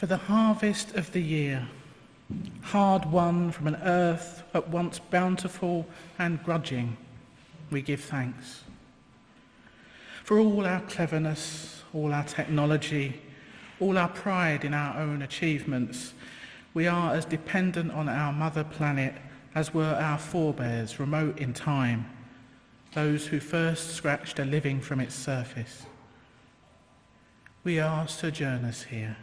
For the harvest of the year, hard won from an earth at once bountiful and grudging, we give thanks. For all our cleverness, all our technology, all our pride in our own achievements, we are as dependent on our mother planet as were our forebears remote in time, those who first scratched a living from its surface. We are sojourners here.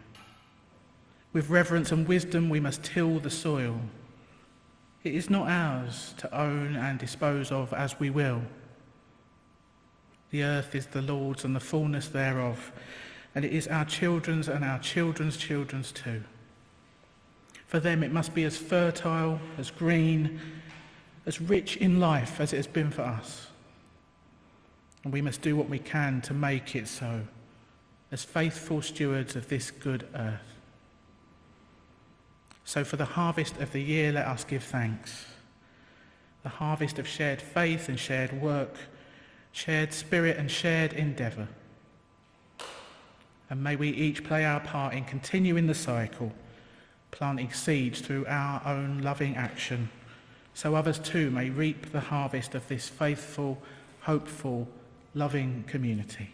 With reverence and wisdom, we must till the soil. It is not ours to own and dispose of as we will. The earth is the Lord's and the fullness thereof, and it is our children's and our children's children's too. For them, it must be as fertile, as green, as rich in life as it has been for us. And we must do what we can to make it so, as faithful stewards of this good earth. So, for the harvest of the year, let us give thanks. The harvest of shared faith and shared work, shared spirit and shared endeavour. And may we each play our part in continuing the cycle, planting seeds through our own loving action, so others too may reap the harvest of this faithful, hopeful, loving community.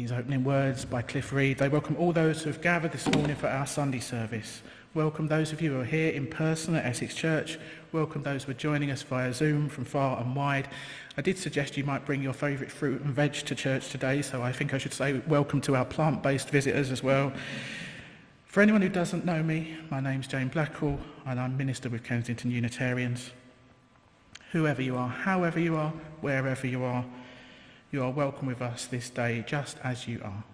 These opening words by Cliff Reed, they welcome all those who have gathered this morning for our Sunday service. Welcome those of you who are here in person at Essex Church. Welcome those who are joining us via Zoom from far and wide. I did suggest you might bring your favourite fruit and veg to church today, so I think I should say welcome to our plant based visitors as well. For anyone who doesn't know me, my name's Jane Blackall, and I'm Minister with Kensington Unitarians. Whoever you are, however you are, wherever you are, you are welcome with us this day just as you are.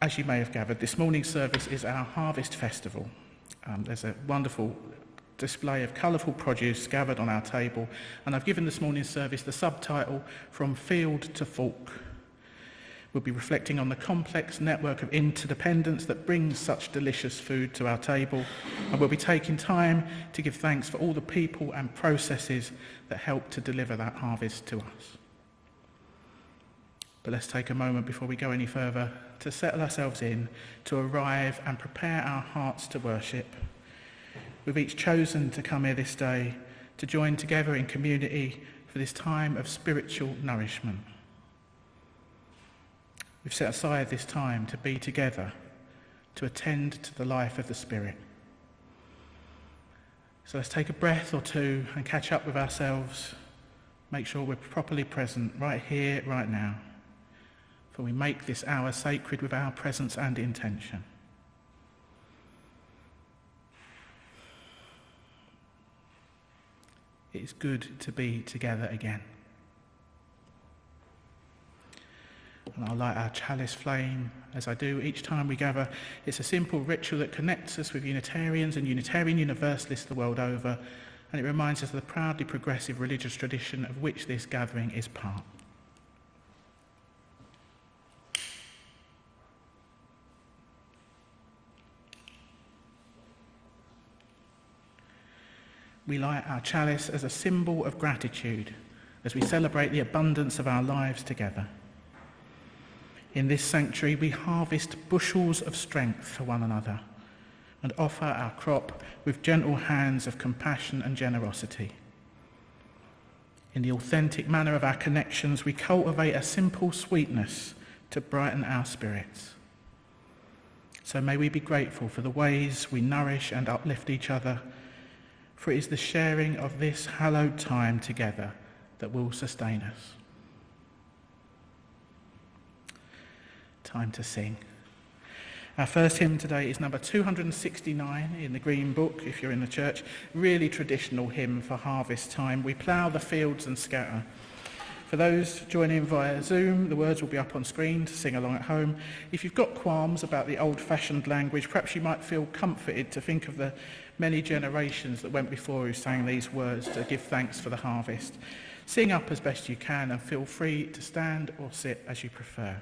As you may have gathered, this morning's service is our Harvest Festival. Um, there's a wonderful display of colourful produce gathered on our table, and I've given this morning's service the subtitle From Field to Fork. We'll be reflecting on the complex network of interdependence that brings such delicious food to our table, and we'll be taking time to give thanks for all the people and processes that help to deliver that harvest to us. But let's take a moment before we go any further to settle ourselves in, to arrive and prepare our hearts to worship. We've each chosen to come here this day to join together in community for this time of spiritual nourishment. We've set aside this time to be together, to attend to the life of the Spirit. So let's take a breath or two and catch up with ourselves. Make sure we're properly present right here, right now for we make this hour sacred with our presence and intention. It is good to be together again. And I'll light our chalice flame as I do each time we gather. It's a simple ritual that connects us with Unitarians and Unitarian Universalists the world over, and it reminds us of the proudly progressive religious tradition of which this gathering is part. We light our chalice as a symbol of gratitude as we celebrate the abundance of our lives together. In this sanctuary, we harvest bushels of strength for one another and offer our crop with gentle hands of compassion and generosity. In the authentic manner of our connections, we cultivate a simple sweetness to brighten our spirits. So may we be grateful for the ways we nourish and uplift each other for it is the sharing of this hallowed time together that will sustain us. Time to sing. Our first hymn today is number 269 in the Green Book, if you're in the church. Really traditional hymn for harvest time. We plough the fields and scatter. For those joining via Zoom, the words will be up on screen to sing along at home. If you've got qualms about the old fashioned language, perhaps you might feel comforted to think of the many generations that went before who sang these words to give thanks for the harvest. Sing up as best you can and feel free to stand or sit as you prefer.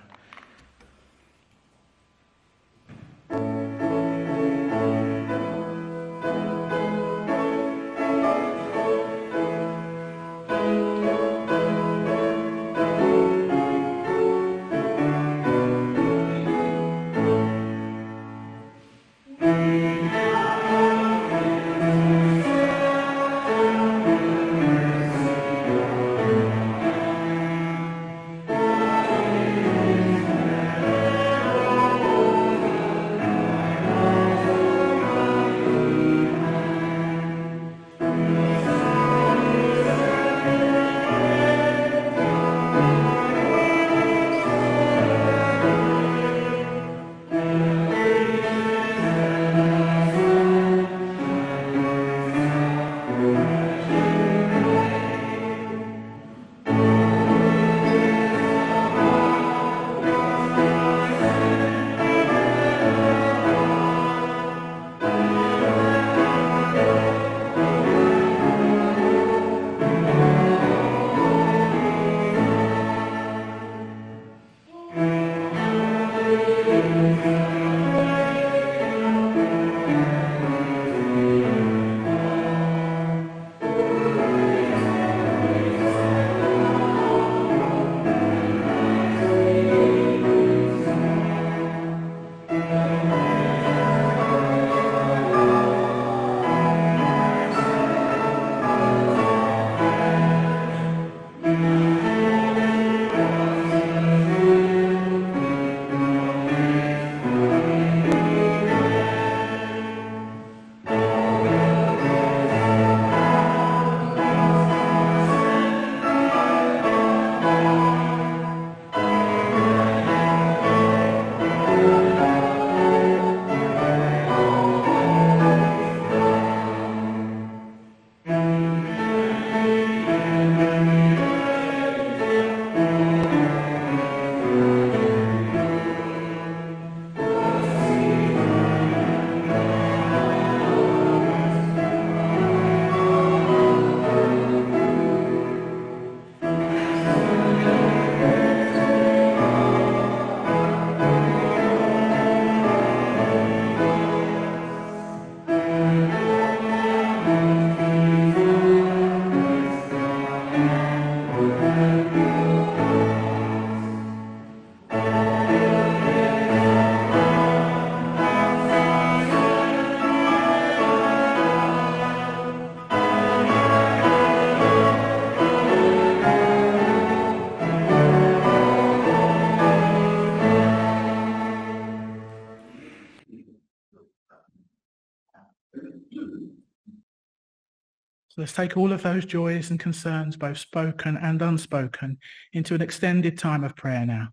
Take all of those joys and concerns, both spoken and unspoken, into an extended time of prayer now.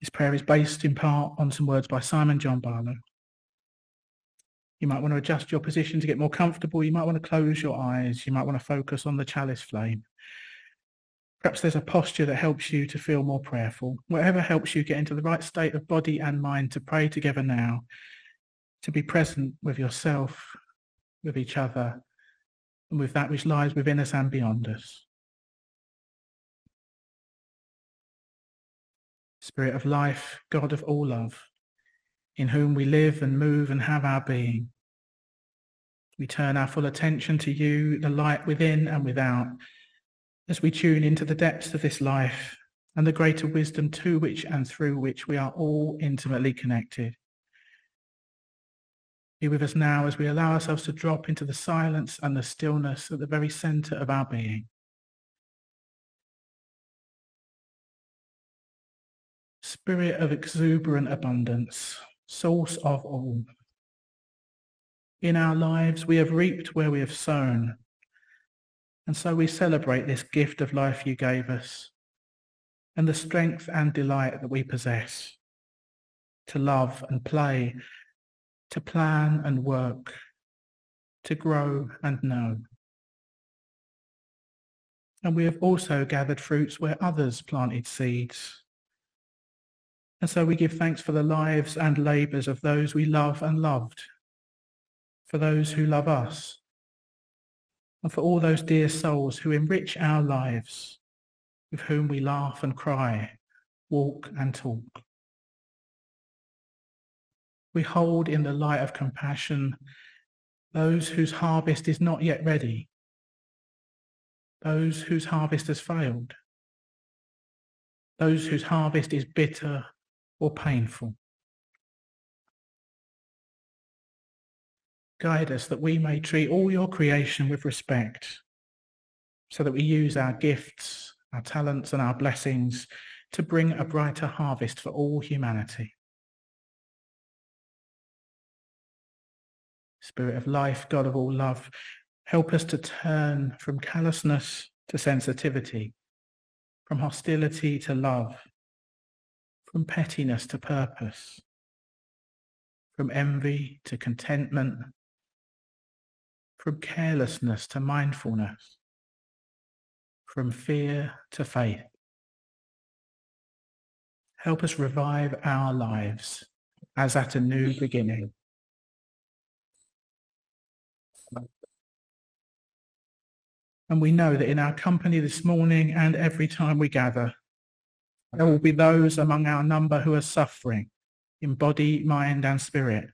This prayer is based in part on some words by Simon John Barlow. You might want to adjust your position to get more comfortable. You might want to close your eyes. You might want to focus on the chalice flame. Perhaps there's a posture that helps you to feel more prayerful. Whatever helps you get into the right state of body and mind to pray together now, to be present with yourself, with each other, with that which lies within us and beyond us. Spirit of life, God of all love, in whom we live and move and have our being. We turn our full attention to you, the light within and without, as we tune into the depths of this life and the greater wisdom to which and through which we are all intimately connected. Be with us now as we allow ourselves to drop into the silence and the stillness at the very center of our being. Spirit of exuberant abundance, source of all. In our lives, we have reaped where we have sown. And so we celebrate this gift of life you gave us and the strength and delight that we possess to love and play, to plan and work, to grow and know. And we have also gathered fruits where others planted seeds. And so we give thanks for the lives and labours of those we love and loved, for those who love us, and for all those dear souls who enrich our lives, with whom we laugh and cry, walk and talk. We hold in the light of compassion those whose harvest is not yet ready, those whose harvest has failed, those whose harvest is bitter or painful. Guide us that we may treat all your creation with respect, so that we use our gifts, our talents and our blessings to bring a brighter harvest for all humanity. Spirit of life, God of all love, help us to turn from callousness to sensitivity, from hostility to love, from pettiness to purpose, from envy to contentment, from carelessness to mindfulness, from fear to faith. Help us revive our lives as at a new beginning. And we know that in our company this morning and every time we gather, there will be those among our number who are suffering in body, mind and spirit.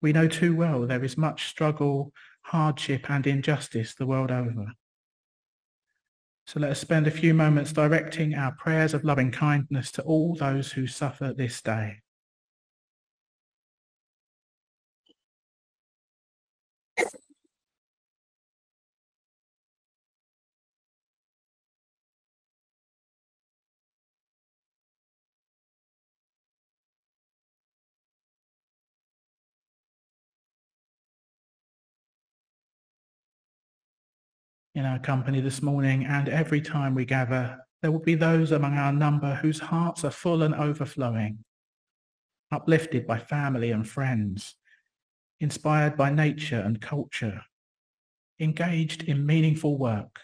We know too well there is much struggle, hardship and injustice the world over. So let us spend a few moments directing our prayers of loving kindness to all those who suffer this day. In our company this morning and every time we gather, there will be those among our number whose hearts are full and overflowing, uplifted by family and friends, inspired by nature and culture, engaged in meaningful work.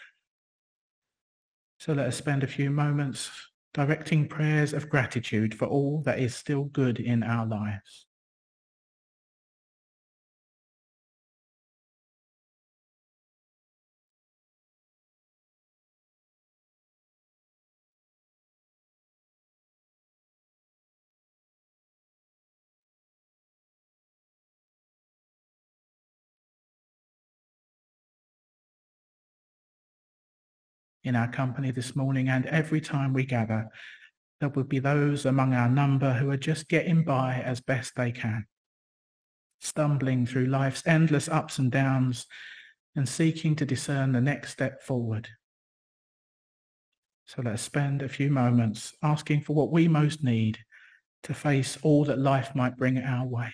So let us spend a few moments directing prayers of gratitude for all that is still good in our lives. In our company this morning and every time we gather, there will be those among our number who are just getting by as best they can, stumbling through life's endless ups and downs and seeking to discern the next step forward. So let's spend a few moments asking for what we most need to face all that life might bring our way.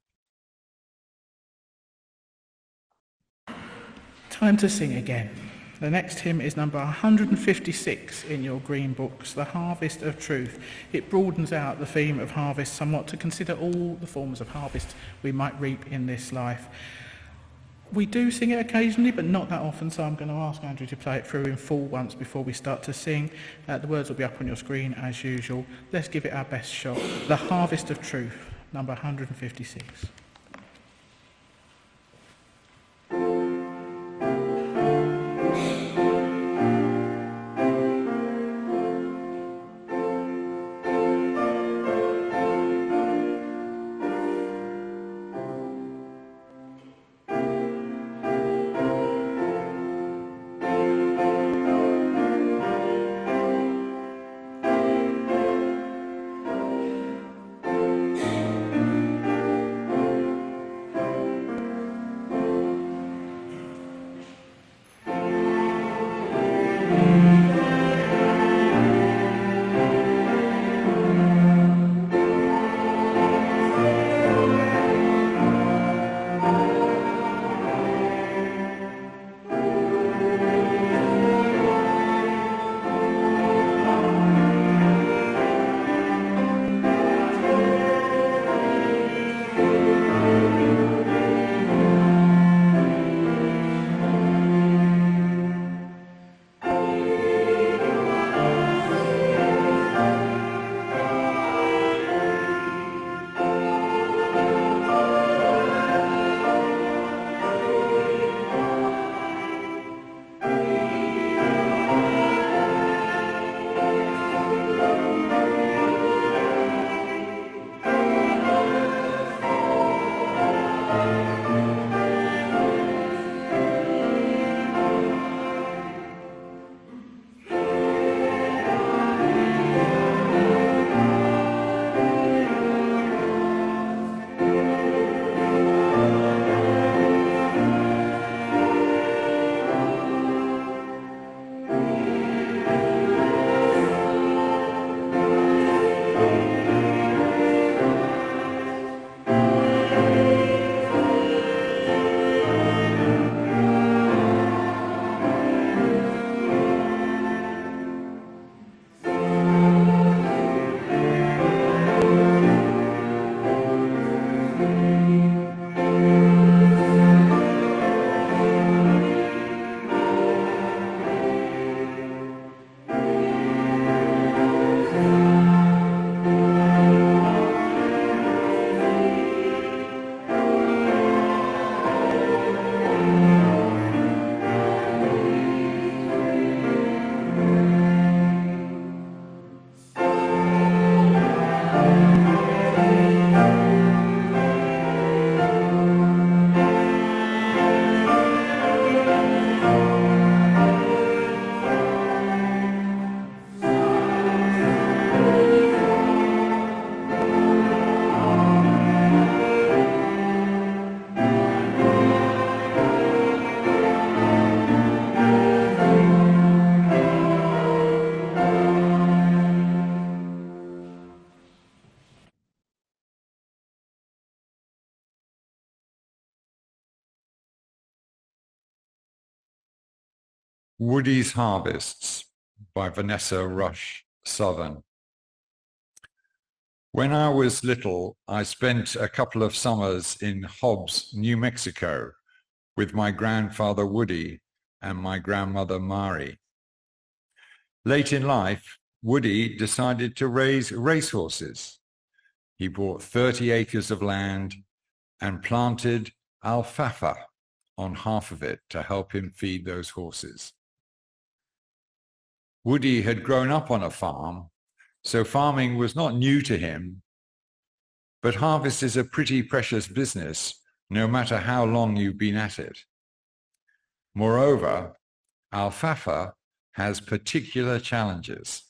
Time to sing again. The next hymn is number 156 in your green books, The Harvest of Truth. It broadens out the theme of harvest somewhat to consider all the forms of harvest we might reap in this life. We do sing it occasionally, but not that often, so I'm going to ask Andrew to play it through in full once before we start to sing. Uh, the words will be up on your screen as usual. Let's give it our best shot. The Harvest of Truth, number 156. Woody's Harvests by Vanessa Rush Southern. When I was little, I spent a couple of summers in Hobbs, New Mexico, with my grandfather Woody and my grandmother Mari. Late in life, Woody decided to raise racehorses. He bought 30 acres of land and planted alfalfa on half of it to help him feed those horses. Woody had grown up on a farm, so farming was not new to him. But harvest is a pretty precious business, no matter how long you've been at it. Moreover, alfalfa has particular challenges.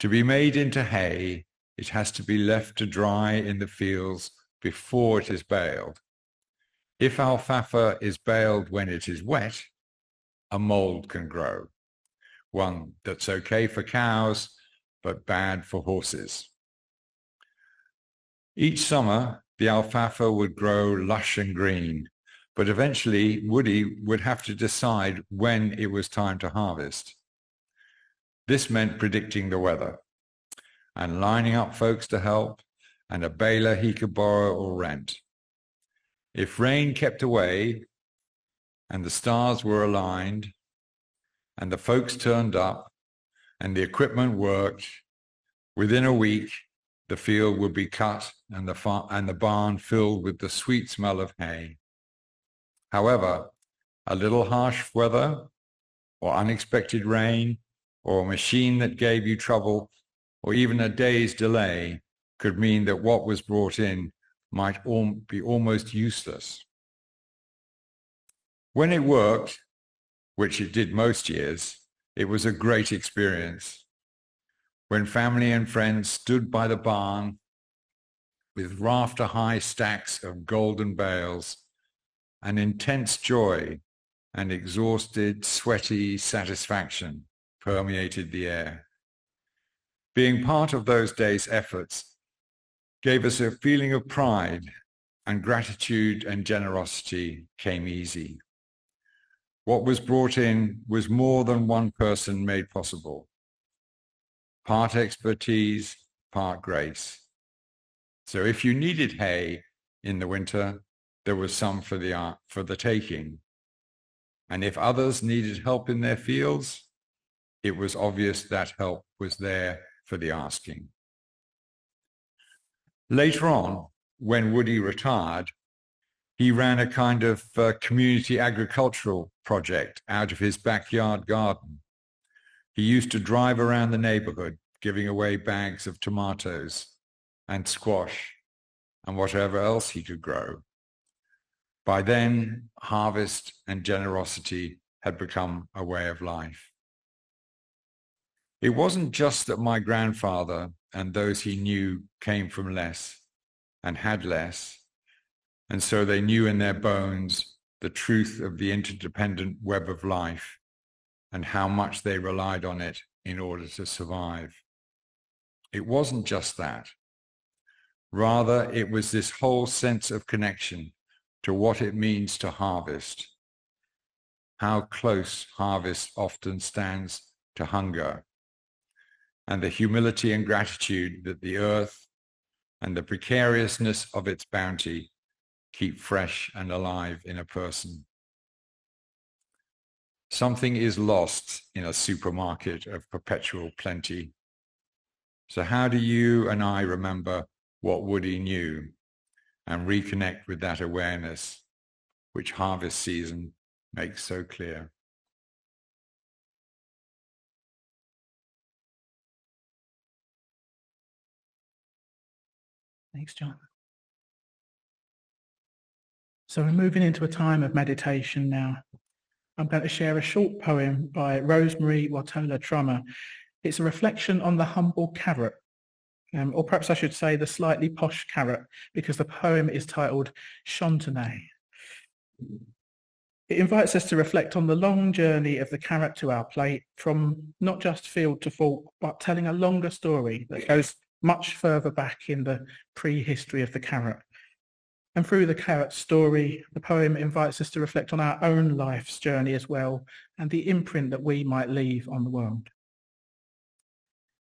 To be made into hay, it has to be left to dry in the fields before it is baled. If alfalfa is baled when it is wet, a mold can grow, one that's okay for cows, but bad for horses. Each summer, the alfalfa would grow lush and green, but eventually Woody would have to decide when it was time to harvest. This meant predicting the weather and lining up folks to help and a baler he could borrow or rent. If rain kept away and the stars were aligned and the folks turned up and the equipment worked, within a week, the field would be cut and the, far- and the barn filled with the sweet smell of hay. However, a little harsh weather or unexpected rain or a machine that gave you trouble or even a day's delay could mean that what was brought in might be almost useless. When it worked, which it did most years, it was a great experience. When family and friends stood by the barn with rafter high stacks of golden bales, an intense joy and exhausted, sweaty satisfaction permeated the air. Being part of those days' efforts gave us a feeling of pride and gratitude and generosity came easy. What was brought in was more than one person made possible. Part expertise, part grace. So if you needed hay in the winter, there was some for the, uh, for the taking. And if others needed help in their fields, it was obvious that help was there for the asking. Later on, when Woody retired, he ran a kind of uh, community agricultural project out of his backyard garden. He used to drive around the neighborhood giving away bags of tomatoes and squash and whatever else he could grow. By then, harvest and generosity had become a way of life. It wasn't just that my grandfather and those he knew came from less and had less, and so they knew in their bones the truth of the interdependent web of life and how much they relied on it in order to survive. It wasn't just that. Rather, it was this whole sense of connection to what it means to harvest, how close harvest often stands to hunger, and the humility and gratitude that the earth and the precariousness of its bounty keep fresh and alive in a person. Something is lost in a supermarket of perpetual plenty. So how do you and I remember what Woody knew and reconnect with that awareness which harvest season makes so clear? Thanks, John. So we're moving into a time of meditation now. I'm going to share a short poem by Rosemerry Wahtola Trommer. It's a reflection on the humble carrot, um, or perhaps I should say the slightly posh carrot, because the poem is titled Chantenay. It invites us to reflect on the long journey of the carrot to our plate, from not just field to fork, but telling a longer story that goes much further back in the prehistory of the carrot. And through the carrot story, the poem invites us to reflect on our own life's journey as well and the imprint that we might leave on the world.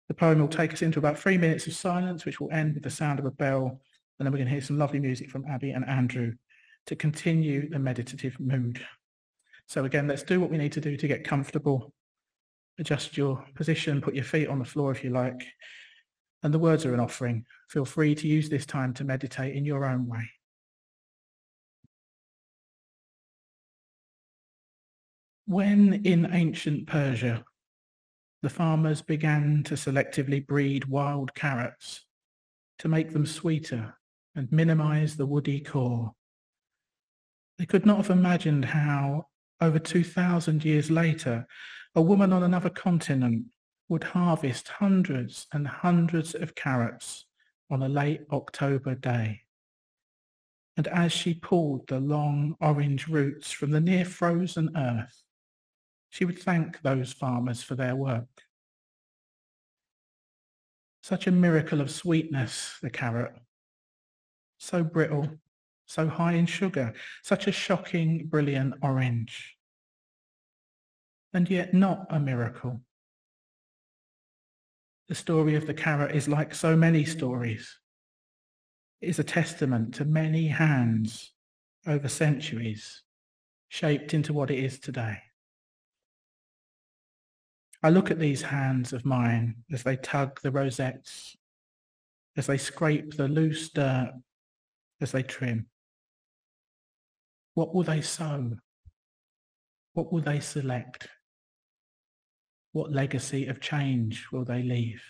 The poem will take us into about three minutes of silence, which will end with the sound of a bell. And then we're going to hear some lovely music from Abby and Andrew to continue the meditative mood. So again, let's do what we need to do to get comfortable. Adjust your position, put your feet on the floor if you like, and the words are an offering. Feel free to use this time to meditate in your own way. When in ancient Persia, the farmers began to selectively breed wild carrots, to make them sweeter and minimize the woody core. They could not have imagined how, over 2,000 years later, a woman on another continent would harvest hundreds and hundreds of carrots on a late October day. And as she pulled the long orange roots from the near frozen earth, she would thank those farmers for their work. Such a miracle of sweetness, the carrot. So brittle, so high in sugar, such a shocking, brilliant orange. And yet not a miracle. The story of the carrot is like so many stories. It is a testament to many hands over centuries, shaped into what it is today. I look at these hands of mine as they tug the rosettes, as they scrape the loose dirt, as they trim. What will they sow? What will they select? What legacy of change will they leave?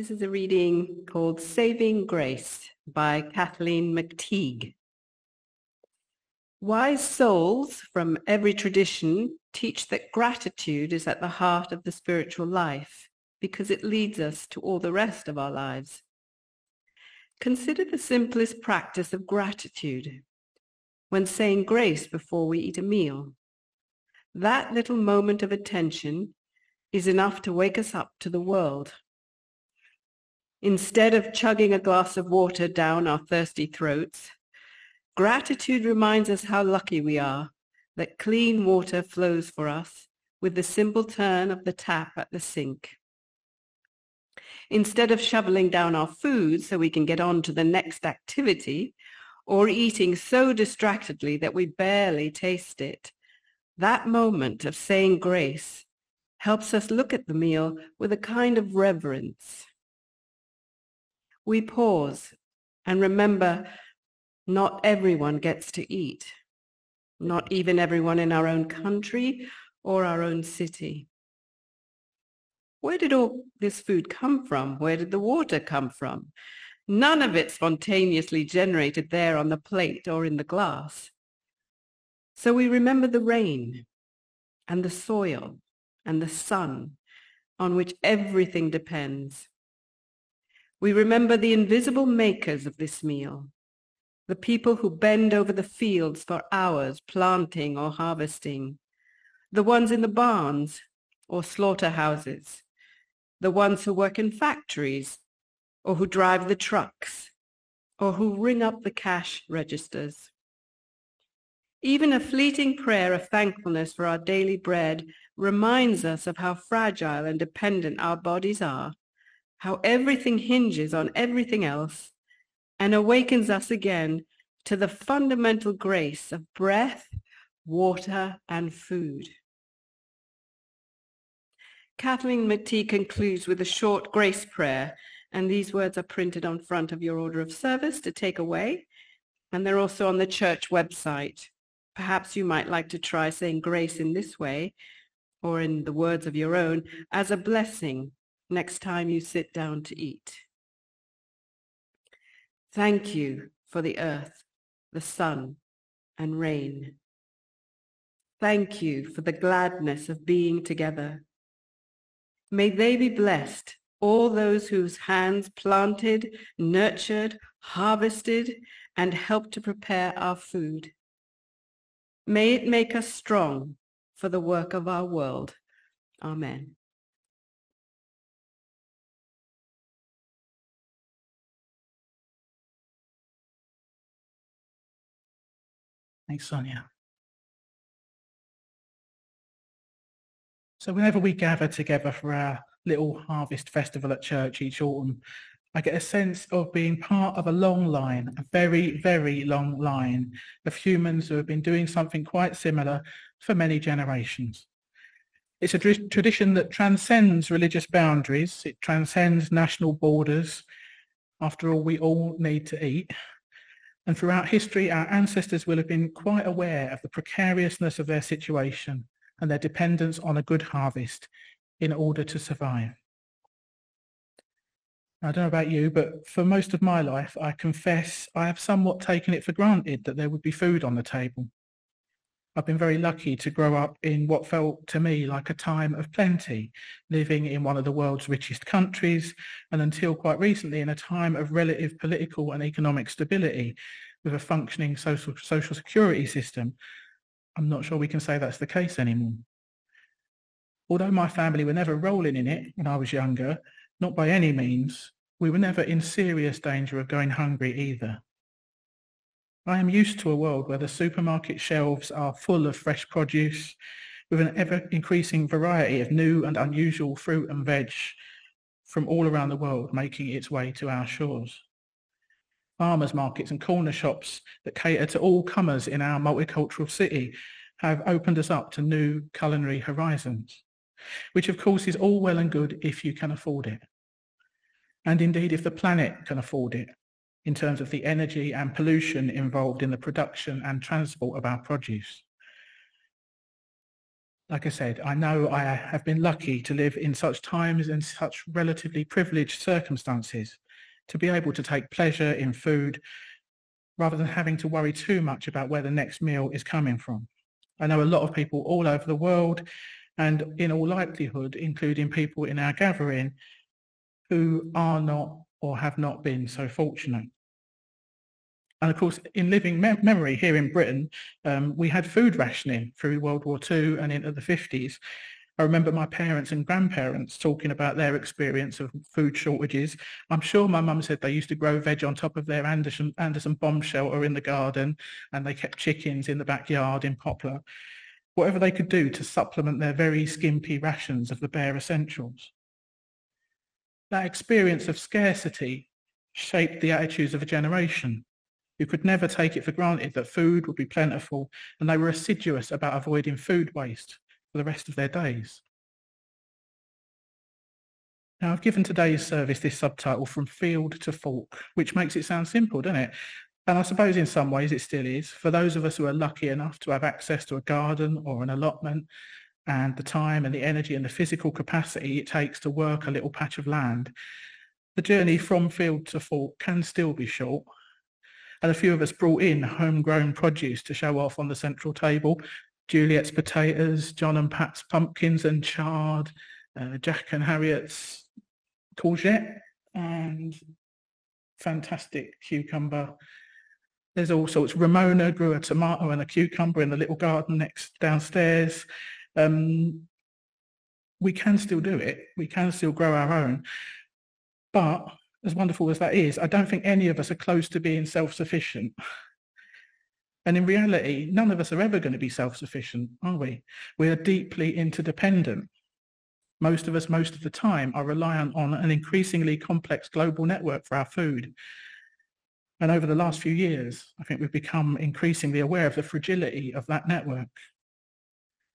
This is a reading called Saving Grace by Kathleen McTigue. Wise souls from every tradition teach that gratitude is at the heart of the spiritual life because it leads us to all the rest of our lives. Consider the simplest practice of gratitude when saying grace before we eat a meal. That little moment of attention is enough to wake us up to the world. Instead of chugging a glass of water down our thirsty throats, Gratitude reminds us how lucky we are that clean water flows for us with the simple turn of the tap at the sink. Instead of shoveling down our food so we can get on to the next activity, or eating so distractedly that we barely taste it, that moment of saying grace helps us look at the meal with a kind of reverence. We pause and remember not everyone gets to eat, not even everyone in our own country or our own city. Where did all this food come from? Where did the water come from? None of it spontaneously generated there on the plate or in the glass. So we remember the rain and the soil and the sun on which everything depends. We remember the invisible makers of this meal, the people who bend over the fields for hours planting or harvesting, the ones in the barns or slaughterhouses, the ones who work in factories or who drive the trucks or who ring up the cash registers. Even a fleeting prayer of thankfulness for our daily bread reminds us of how fragile and dependent our bodies are, how everything hinges on everything else, and awakens us again to the fundamental grace of breath, water, and food. Kathleen McTigue concludes with a short grace prayer, and these words are printed on front of your order of service to take away, and they're also on the church website. Perhaps you might like to try saying grace in this way, or in the words of your own, as a blessing next time you sit down to eat. Thank you for the earth, the sun, and rain. Thank you for the gladness of being together. May they be blessed, all those whose hands planted, nurtured, harvested, and helped to prepare our food. May it make us strong for the work of our world. Amen. Thanks, Sonya. So whenever we gather together for our little harvest festival at church each autumn, I get a sense of being part of a long line, a very, very long line of humans who have been doing something quite similar for many generations. It's a tr- tradition that transcends religious boundaries. It transcends national borders. After all, we all need to eat. And throughout history, our ancestors will have been quite aware of the precariousness of their situation and their dependence on a good harvest in order to survive. I don't know about you, but for most of my life, I confess I have somewhat taken it for granted that there would be food on the table. I've been very lucky to grow up in what felt to me like a time of plenty, living in one of the world's richest countries, and until quite recently in a time of relative political and economic stability with a functioning social, social security system. I'm not sure we can say that's the case anymore. Although my family were never rolling in it when I was younger, not by any means, we were never in serious danger of going hungry either. I am used to a world where the supermarket shelves are full of fresh produce with an ever increasing variety of new and unusual fruit and veg from all around the world making its way to our shores. Farmers markets and corner shops that cater to all comers in our multicultural city have opened us up to new culinary horizons, which of course is all well and good if you can afford it. And indeed, if the planet can afford it, in terms of the energy and pollution involved in the production and transport of our produce. like I said, I know I have been lucky to live in such times and such relatively privileged circumstances to be able to take pleasure in food rather than having to worry too much about where the next meal is coming from. I know a lot of people all over the world and in all likelihood, including people in our gathering who are not or have not been so fortunate. And of course, in living me- memory here in Britain, um, we had food rationing through World War II and into the 50s. I remember my parents and grandparents talking about their experience of food shortages. I'm sure my mum said they used to grow veg on top of their Anderson, Anderson bomb shelter in the garden and they kept chickens in the backyard in Poplar. Whatever they could do to supplement their very skimpy rations of the bare essentials. That experience of scarcity shaped the attitudes of a generation who could never take it for granted that food would be plentiful and they were assiduous about avoiding food waste for the rest of their days. Now, I've given today's service this subtitle, From Field to Fork, which makes it sound simple, doesn't it? And I suppose in some ways it still is. For those of us who are lucky enough to have access to a garden or an allotment and the time and the energy and the physical capacity it takes to work a little patch of land, the journey from field to fork can still be short and a few of us brought in homegrown produce to show off on the central table. Juliet's potatoes, John and Pat's pumpkins and chard, uh, Jack and Harriet's courgette, and fantastic cucumber. There's all sorts. Ramona grew a tomato and a cucumber in the little garden next downstairs. Um, we can still do it. We can still grow our own. But as wonderful as that is, I don't think any of us are close to being self-sufficient. And in reality, none of us are ever going to be self-sufficient, are we? We are deeply interdependent. Most of us, most of the time, are reliant on an increasingly complex global network for our food. And over the last few years, I think we've become increasingly aware of the fragility of that network.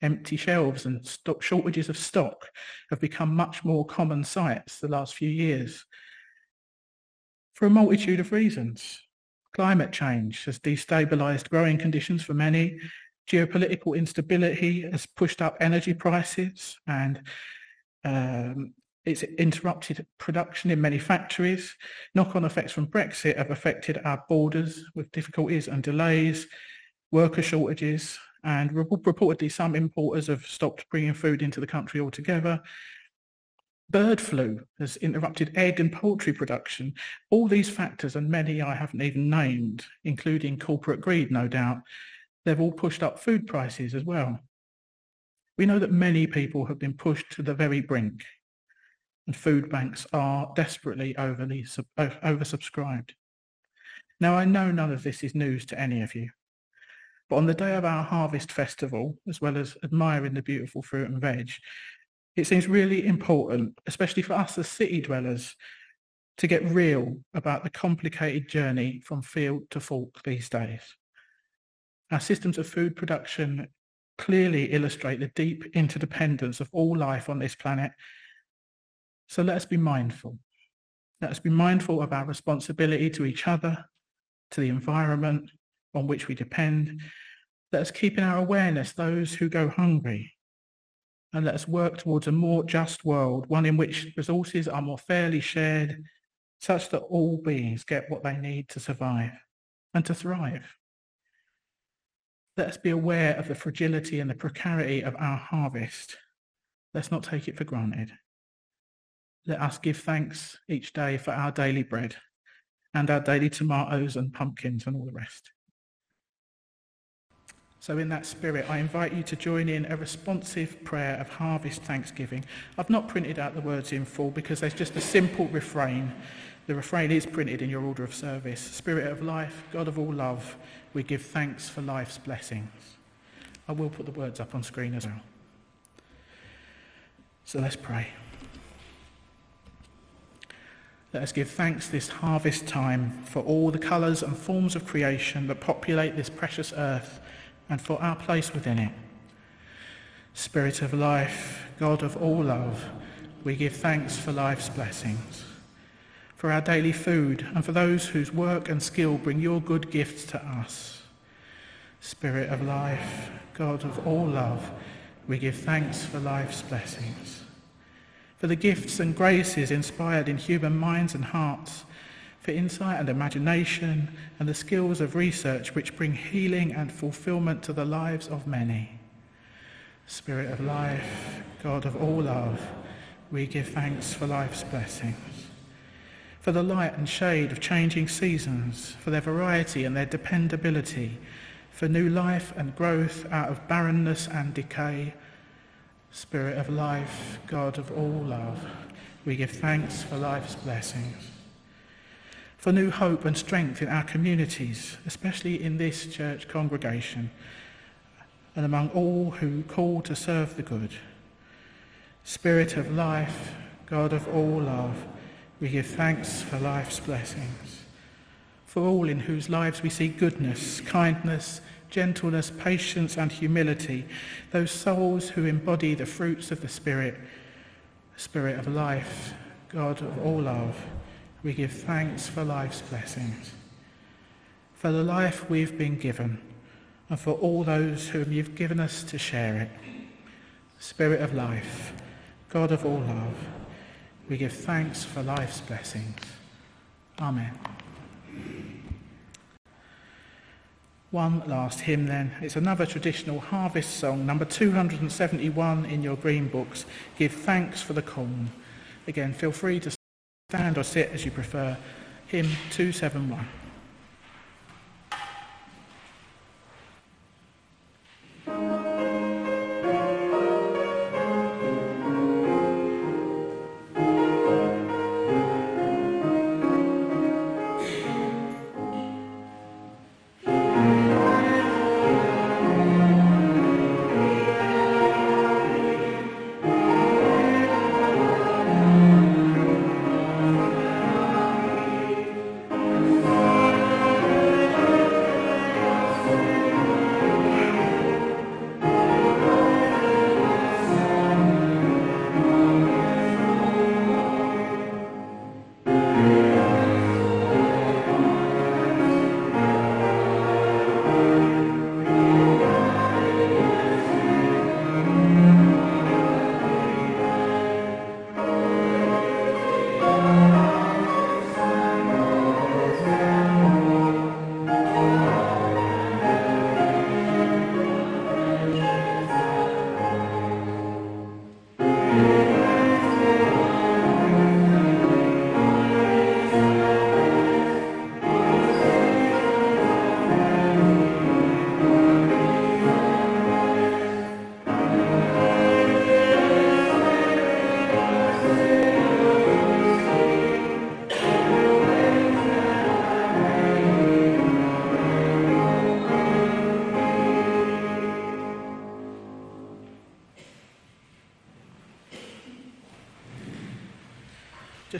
Empty shelves and stock, shortages of stock have become much more common sights the last few years for a multitude of reasons. Climate change has destabilized growing conditions for many. Geopolitical instability has pushed up energy prices and um, it's interrupted production in many factories. Knock-on effects from Brexit have affected our borders with difficulties and delays, worker shortages, and reportedly some importers have stopped bringing food into the country altogether. Bird flu has interrupted egg and poultry production. All these factors and many I haven't even named, including corporate greed, no doubt, they've all pushed up food prices as well. We know that many people have been pushed to the very brink and food banks are desperately overly sub- uh, oversubscribed. Now, I know none of this is news to any of you, but on the day of our harvest festival, as well as admiring the beautiful fruit and veg, it seems really important, especially for us as city dwellers, to get real about the complicated journey from field to fork these days. Our systems of food production clearly illustrate the deep interdependence of all life on this planet. So let us be mindful. Let us be mindful of our responsibility to each other, to the environment on which we depend. Let us keep in our awareness those who go hungry and let us work towards a more just world, one in which resources are more fairly shared, such that all beings get what they need to survive and to thrive. Let us be aware of the fragility and the precarity of our harvest. Let's not take it for granted. Let us give thanks each day for our daily bread and our daily tomatoes and pumpkins and all the rest. So, in that spirit, I invite you to join in a responsive prayer of harvest thanksgiving. I've not printed out the words in full because there's just a simple refrain. The refrain is printed in your order of service Spirit of life, God of all love, we give thanks for life's blessings. I will put the words up on screen as well. So let's pray. Let us give thanks this harvest time for all the colours and forms of creation that populate this precious earth and for our place within it. Spirit of life, God of all love, we give thanks for life's blessings, for our daily food, and for those whose work and skill bring your good gifts to us. Spirit of life, God of all love, we give thanks for life's blessings. For the gifts and graces inspired in human minds and hearts, for insight and imagination and the skills of research which bring healing and fulfillment to the lives of many. Spirit of life, God of all love, we give thanks for life's blessings. For the light and shade of changing seasons, for their variety and their dependability, for new life and growth out of barrenness and decay. Spirit of life, God of all love, we give thanks for life's blessings. For new hope and strength in our communities, especially in this church congregation, and among all who call to serve the good. Spirit of life, God of all love, we give thanks for life's blessings. For all in whose lives we see goodness, kindness, gentleness, patience, and humility, those souls who embody the fruits of the Spirit, Spirit of life, God of all love, we give thanks for life's blessings. For the life we've been given, and for all those whom you've given us to share it. Spirit of life, God of all love, we give thanks for life's blessings. Amen. One last hymn then. It's another traditional harvest song, number 271 in your green books. Give thanks for the corn. Again, feel free to stand or sit as you prefer. Hymn 271.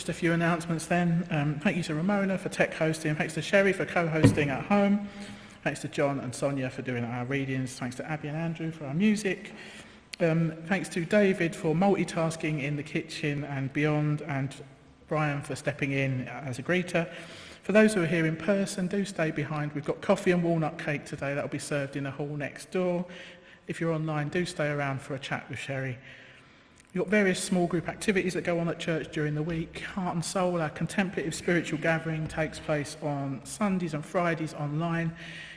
Just a few announcements then. Um, thank you to Ramona for tech hosting. Thanks to Sherry for co-hosting at home. Thanks to John and Sonya for doing our readings. Thanks to Abby and Andrew for our music. Um, thanks to David for multitasking in the kitchen and beyond, and Brian for stepping in as a greeter. For those who are here in person, do stay behind. We've got coffee and walnut cake today. That'll be served in the hall next door. If you're online, do stay around for a chat with Sherry. We've got various small group activities that go on at church during the week. Heart and Soul, our contemplative spiritual gathering, takes place on Sundays and Fridays online.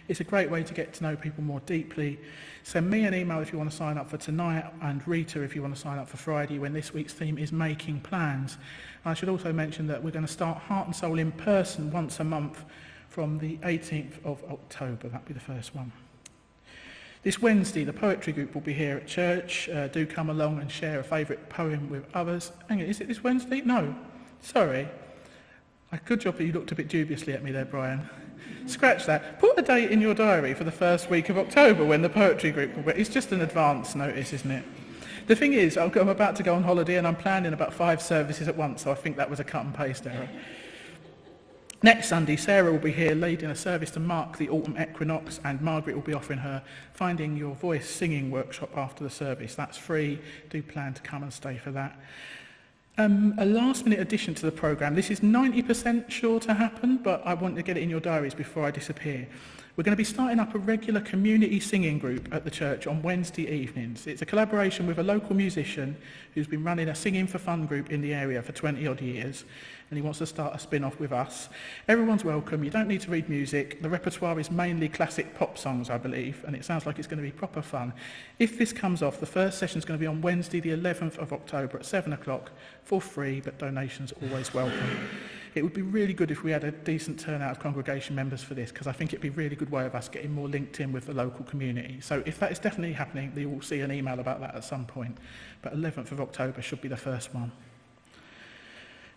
It's a great way to get to know people more deeply. Send me an email if you want to sign up for tonight, and Rita if you want to sign up for Friday, when this week's theme is making plans. I should also mention that we're going to start Heart and Soul in person once a month from the 18th of October. That'll be the first one. This Wednesday, the poetry group will be here at church. Uh, do come along and share a favourite poem with others. Hang on, is it this Wednesday? No. Sorry. A good job that you looked a bit dubiously at me there, Brian. Scratch that. Put a date in your diary for the first week of October when the poetry group will be. It's just an advance notice, isn't it? The thing is, I'm about to go on holiday and I'm planning about five services at once, so I think that was a cut and paste error. Next Sunday, Sarah will be here leading a service to mark the autumn equinox, and Margaret will be offering her Finding Your Voice singing workshop after the service. That's free. Do plan to come and stay for that. Um, a last minute addition to the programme. This is 90% sure to happen, but I want to get it in your diaries before I disappear. We're going to be starting up a regular community singing group at the church on Wednesday evenings. It's a collaboration with a local musician who's been running a singing for fun group in the area for 20 odd years and he wants to start a spin-off with us. Everyone's welcome. You don't need to read music. The repertoire is mainly classic pop songs, I believe, and it sounds like it's going to be proper fun. If this comes off, the first session is going to be on Wednesday, the 11th of October at 7 o'clock for free, but donations always welcome. It would be really good if we had a decent turnout of congregation members for this, because I think it'd be a really good way of us getting more linked in with the local community. So if that is definitely happening, you will see an email about that at some point. But 11th of October should be the first one.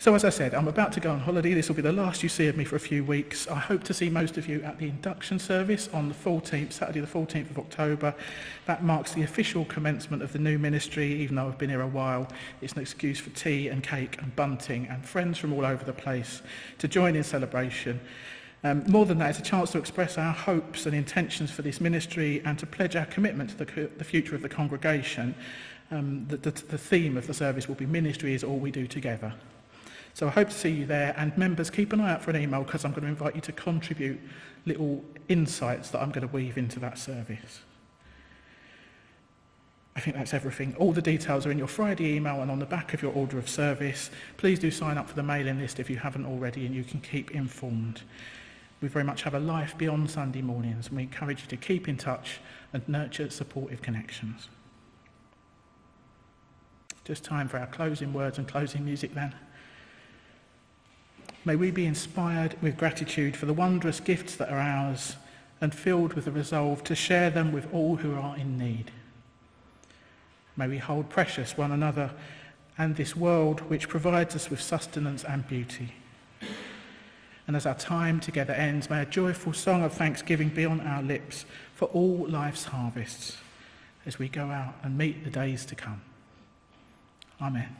So as I said, I'm about to go on holiday. This will be the last you see of me for a few weeks. I hope to see most of you at the induction service on the 14th, Saturday the 14th of October. That marks the official commencement of the new ministry, even though I've been here a while. It's an excuse for tea and cake and bunting and friends from all over the place to join in celebration. Um, more than that, it's a chance to express our hopes and intentions for this ministry and to pledge our commitment to the, the future of the congregation. Um, the, the, the theme of the service will be Ministry is All We Do Together. So I hope to see you there. And members, keep an eye out for an email because I'm going to invite you to contribute little insights that I'm going to weave into that service. I think that's everything. All the details are in your Friday email and on the back of your order of service. Please do sign up for the mailing list if you haven't already and you can keep informed. We very much have a life beyond Sunday mornings and we encourage you to keep in touch and nurture supportive connections. Just time for our closing words and closing music then. May we be inspired with gratitude for the wondrous gifts that are ours and filled with the resolve to share them with all who are in need. May we hold precious one another and this world which provides us with sustenance and beauty. And as our time together ends, may a joyful song of thanksgiving be on our lips for all life's harvests as we go out and meet the days to come. Amen.